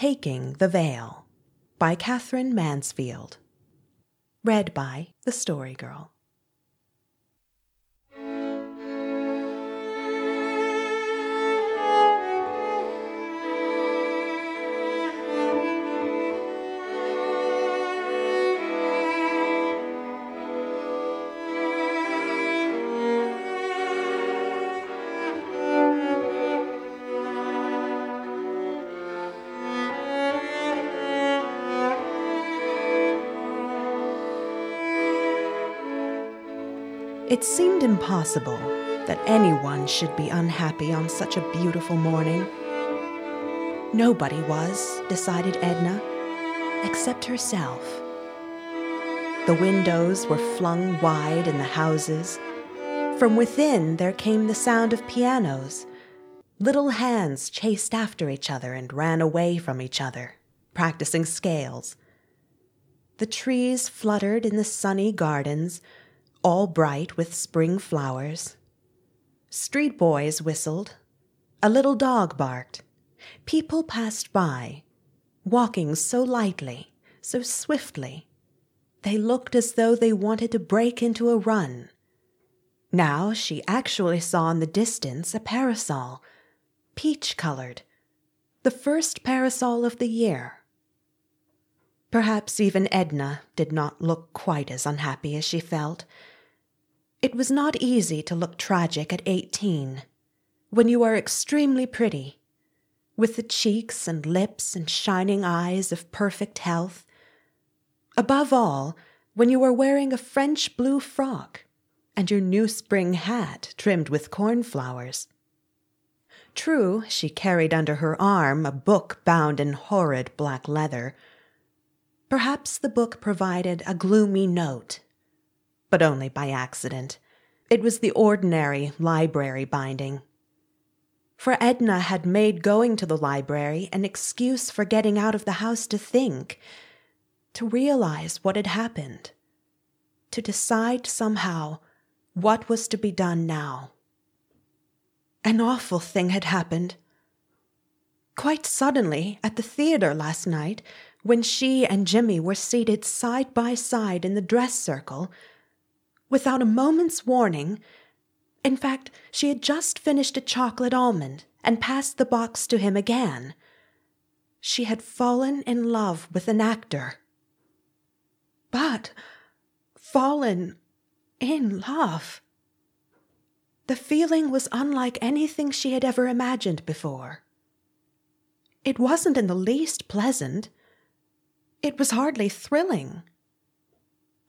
Taking the Veil by Katherine Mansfield. Read by The Story Girl. It seemed impossible that anyone should be unhappy on such a beautiful morning. Nobody was, decided Edna, except herself. The windows were flung wide in the houses. From within there came the sound of pianos. Little hands chased after each other and ran away from each other, practicing scales. The trees fluttered in the sunny gardens all bright with spring flowers. Street boys whistled. A little dog barked. People passed by, walking so lightly, so swiftly. They looked as though they wanted to break into a run. Now she actually saw in the distance a parasol, peach colored, the first parasol of the year. Perhaps even Edna did not look quite as unhappy as she felt. It was not easy to look tragic at eighteen, when you are extremely pretty, with the cheeks and lips and shining eyes of perfect health. Above all, when you are wearing a French blue frock and your new spring hat trimmed with cornflowers. True, she carried under her arm a book bound in horrid black leather. Perhaps the book provided a gloomy note but only by accident. It was the ordinary library binding. For Edna had made going to the library an excuse for getting out of the house to think, to realize what had happened, to decide somehow what was to be done now. An awful thing had happened. Quite suddenly, at the theater last night, when she and Jimmy were seated side by side in the dress circle, without a moment's warning. In fact, she had just finished a chocolate almond and passed the box to him again. She had fallen in love with an actor. But fallen in love. The feeling was unlike anything she had ever imagined before. It wasn't in the least pleasant. It was hardly thrilling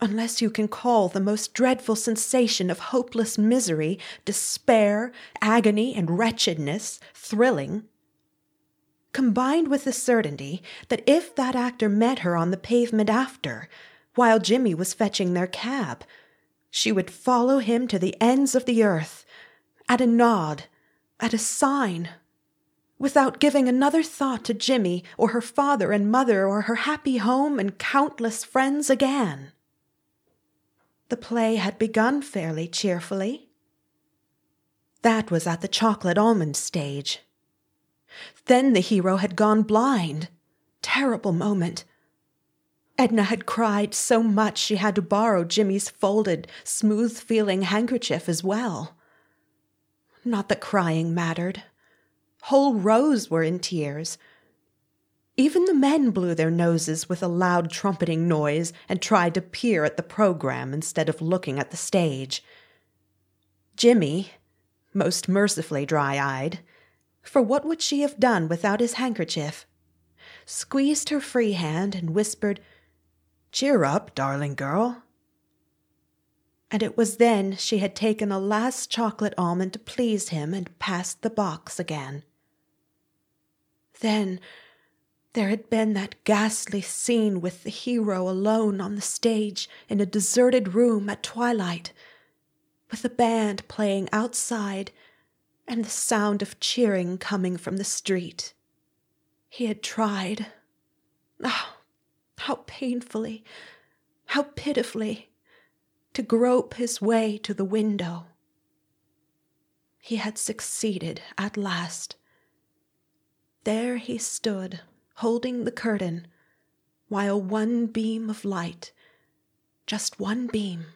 unless you can call the most dreadful sensation of hopeless misery, despair, agony, and wretchedness thrilling. Combined with the certainty that if that actor met her on the pavement after, while Jimmy was fetching their cab, she would follow him to the ends of the earth, at a nod, at a sign, without giving another thought to Jimmy or her father and mother or her happy home and countless friends again. The play had begun fairly cheerfully. That was at the chocolate almond stage. Then the hero had gone blind. Terrible moment. Edna had cried so much she had to borrow Jimmy's folded, smooth feeling handkerchief as well. Not that crying mattered. Whole rows were in tears, even the men blew their noses with a loud trumpeting noise and tried to peer at the program instead of looking at the stage. Jimmy, most mercifully dry eyed, for what would she have done without his handkerchief? Squeezed her free hand and whispered, Cheer up, darling girl. And it was then she had taken a last chocolate almond to please him and passed the box again. Then there had been that ghastly scene with the hero alone on the stage in a deserted room at twilight, with the band playing outside and the sound of cheering coming from the street. He had tried. Oh, how painfully, how pitifully, to grope his way to the window. He had succeeded at last. There he stood holding the curtain, while one beam of light, just one beam,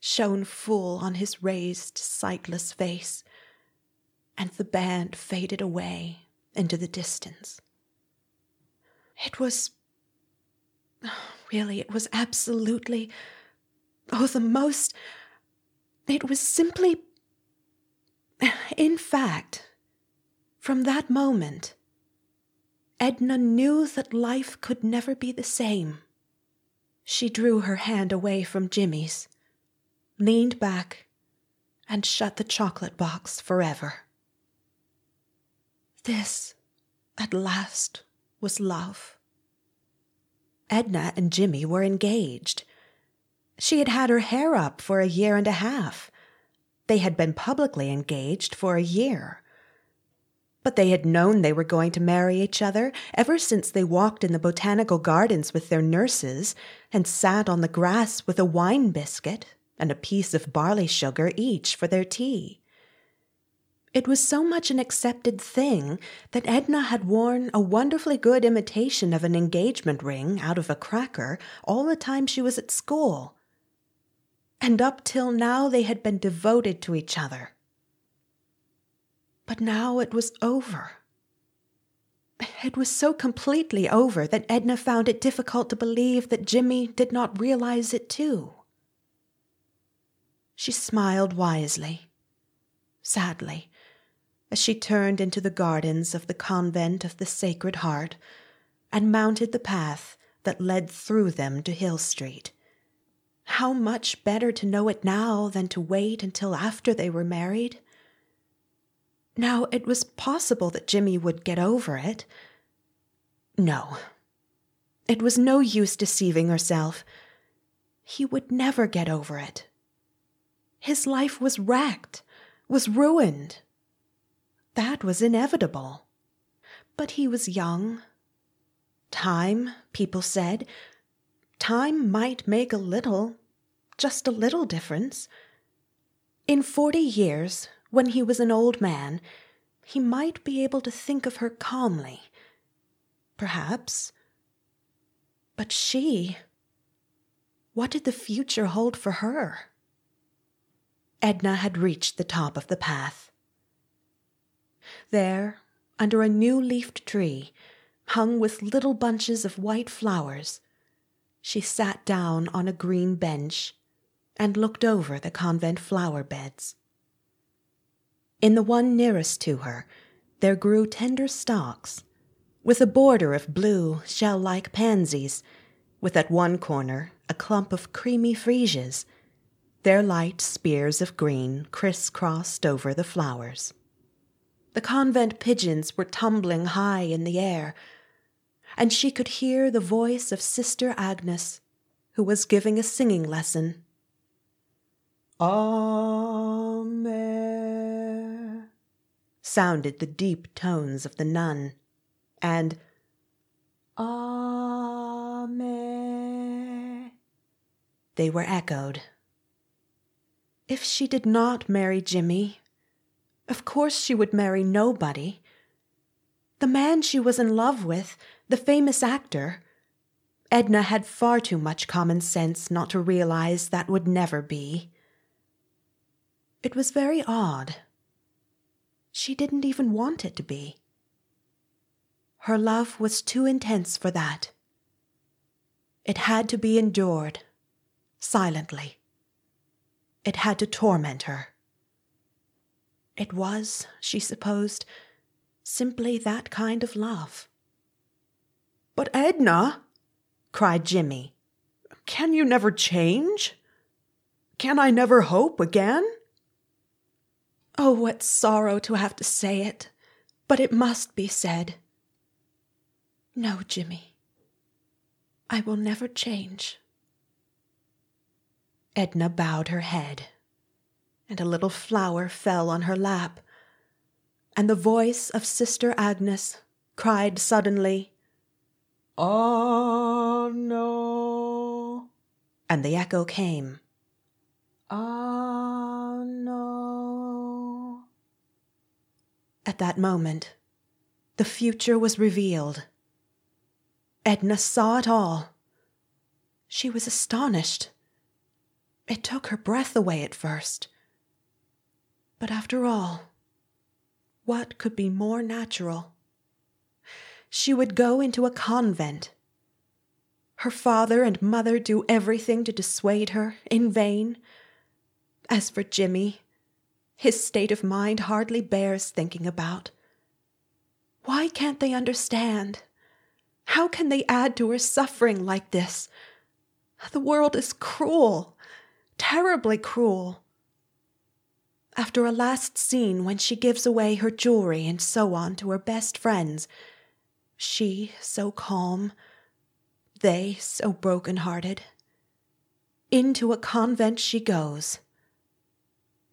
shone full on his raised, sightless face, and the band faded away into the distance. It was. Really, it was absolutely. Oh, the most. It was simply. In fact, from that moment, Edna knew that life could never be the same. She drew her hand away from Jimmy's, leaned back, and shut the chocolate box forever. This, at last, was love. Edna and Jimmy were engaged. She had had her hair up for a year and a half. They had been publicly engaged for a year. But they had known they were going to marry each other ever since they walked in the botanical gardens with their nurses and sat on the grass with a wine biscuit and a piece of barley sugar each for their tea. It was so much an accepted thing that Edna had worn a wonderfully good imitation of an engagement ring out of a cracker all the time she was at school. And up till now they had been devoted to each other. But now it was over. It was so completely over that Edna found it difficult to believe that Jimmy did not realize it too. She smiled wisely, sadly, as she turned into the gardens of the convent of the Sacred Heart and mounted the path that led through them to Hill Street. How much better to know it now than to wait until after they were married. Now, it was possible that Jimmy would get over it. No, it was no use deceiving herself. He would never get over it. His life was wrecked, was ruined. That was inevitable. But he was young. Time, people said, time might make a little, just a little difference. In forty years, when he was an old man, he might be able to think of her calmly. Perhaps. But she. What did the future hold for her? Edna had reached the top of the path. There, under a new leafed tree, hung with little bunches of white flowers, she sat down on a green bench and looked over the convent flower beds. In the one nearest to her, there grew tender stalks, with a border of blue, shell like pansies, with at one corner a clump of creamy freesias, their light spears of green criss-crossed over the flowers. The convent pigeons were tumbling high in the air, and she could hear the voice of Sister Agnes, who was giving a singing lesson. Amen, sounded the deep tones of the nun, and Amen, they were echoed. If she did not marry Jimmy, of course she would marry nobody. The man she was in love with, the famous actor, Edna had far too much common sense not to realize that would never be. It was very odd. She didn't even want it to be. Her love was too intense for that. It had to be endured, silently. It had to torment her. It was, she supposed, simply that kind of love. But Edna, cried Jimmy, can you never change? Can I never hope again? Oh, what sorrow to have to say it, but it must be said. No, Jimmy, I will never change. Edna bowed her head and a little flower fell on her lap. And the voice of Sister Agnes cried suddenly, Oh no. And the echo came, Oh At that moment, the future was revealed, Edna saw it all. She was astonished. It took her breath away at first. But after all, what could be more natural? She would go into a convent. Her father and mother do everything to dissuade her in vain. As for Jimmy, his state of mind hardly bears thinking about. Why can't they understand? How can they add to her suffering like this? The world is cruel, terribly cruel. After a last scene when she gives away her jewelry and so on to her best friends, she so calm, they so broken hearted. Into a convent she goes.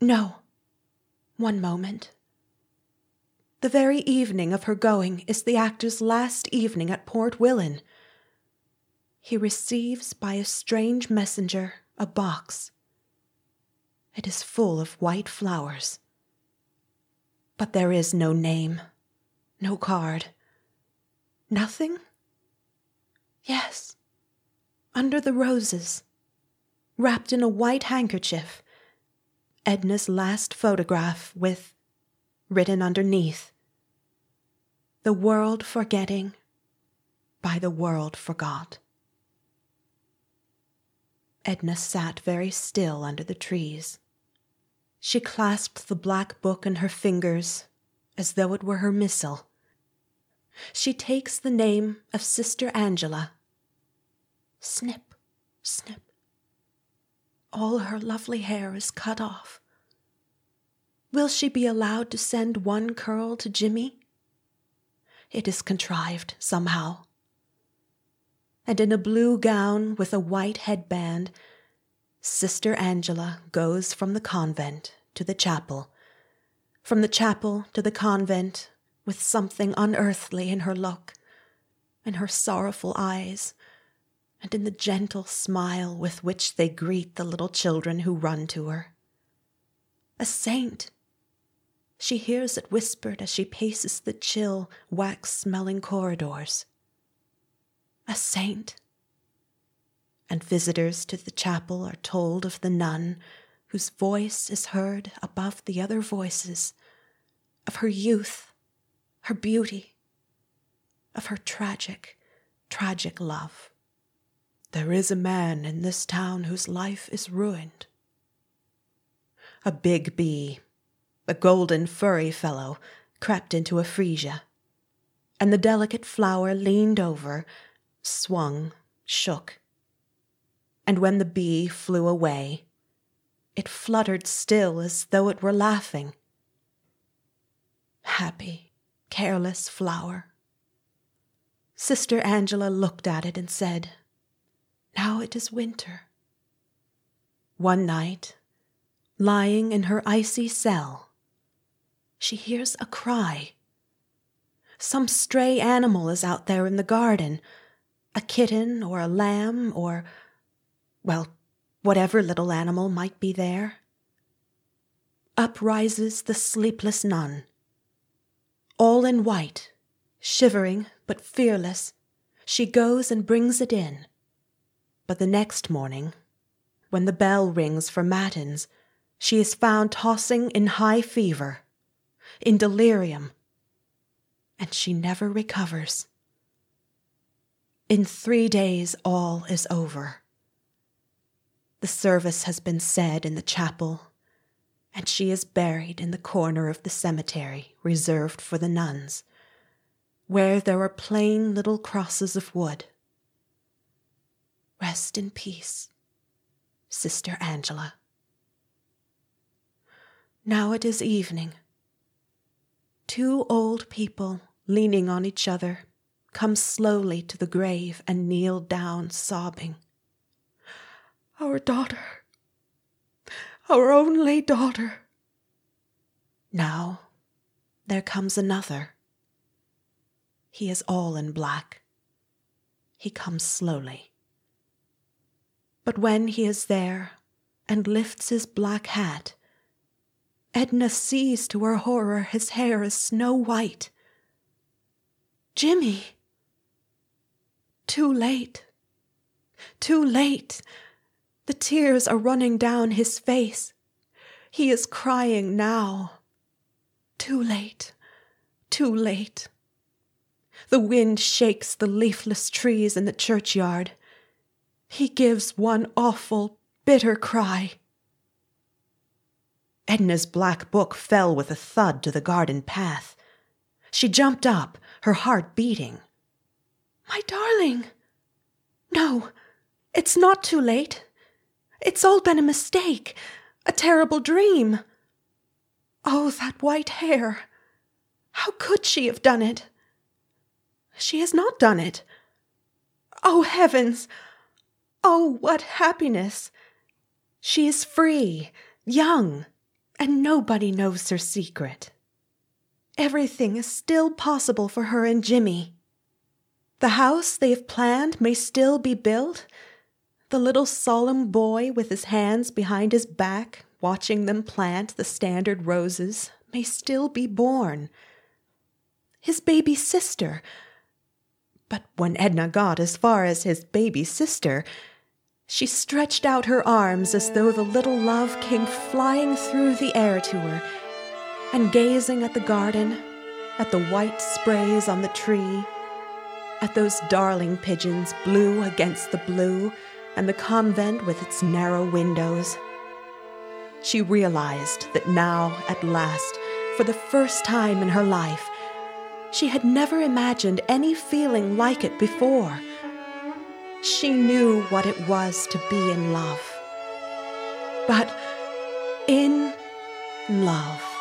No, one moment. The very evening of her going is the actor's last evening at Port Willin. He receives by a strange messenger a box. It is full of white flowers. But there is no name, no card. Nothing? Yes, under the roses, wrapped in a white handkerchief, Edna's last photograph with, written underneath, the world forgetting, by the world forgot. Edna sat very still under the trees. She clasped the black book in her fingers as though it were her missal. She takes the name of Sister Angela. Snip, snip. All her lovely hair is cut off. Will she be allowed to send one curl to Jimmy? It is contrived somehow. And in a blue gown with a white headband, Sister Angela goes from the convent to the chapel, from the chapel to the convent with something unearthly in her look, in her sorrowful eyes, and in the gentle smile with which they greet the little children who run to her. A saint she hears it whispered as she paces the chill, wax smelling corridors. A saint. And visitors to the chapel are told of the nun whose voice is heard above the other voices, of her youth, her beauty, of her tragic, tragic love. There is a man in this town whose life is ruined. A big bee a golden furry fellow, crept into a freesia, and the delicate flower leaned over, swung, shook. And when the bee flew away, it fluttered still as though it were laughing. Happy, careless flower. Sister Angela looked at it and said, Now it is winter. One night, lying in her icy cell, she hears a cry. Some stray animal is out there in the garden a kitten or a lamb or, well, whatever little animal might be there. Up rises the sleepless nun. All in white, shivering but fearless, she goes and brings it in. But the next morning, when the bell rings for matins, she is found tossing in high fever in delirium, and she never recovers. In three days, all is over. The service has been said in the chapel, and she is buried in the corner of the cemetery reserved for the nuns, where there are plain little crosses of wood. Rest in peace, Sister Angela. Now it is evening. Two old people, leaning on each other, come slowly to the grave and kneel down, sobbing. Our daughter, our only daughter. Now there comes another. He is all in black. He comes slowly. But when he is there and lifts his black hat, Edna sees to her horror his hair is snow white. Jimmy! Too late. Too late. The tears are running down his face. He is crying now. Too late. Too late. The wind shakes the leafless trees in the churchyard. He gives one awful, bitter cry. Edna's black book fell with a thud to the garden path. She jumped up, her heart beating. My darling! No, it's not too late. It's all been a mistake, a terrible dream. Oh, that white hair! How could she have done it? She has not done it. Oh, heavens! Oh, what happiness! She is free, young, and nobody knows her secret. Everything is still possible for her and Jimmy. The house they have planned may still be built. The little solemn boy with his hands behind his back, watching them plant the standard roses, may still be born. His baby sister. But when Edna got as far as his baby sister, she stretched out her arms as though the little love came flying through the air to her, and gazing at the garden, at the white sprays on the tree, at those darling pigeons blue against the blue, and the convent with its narrow windows. She realized that now, at last, for the first time in her life, she had never imagined any feeling like it before. She knew what it was to be in love. But in love.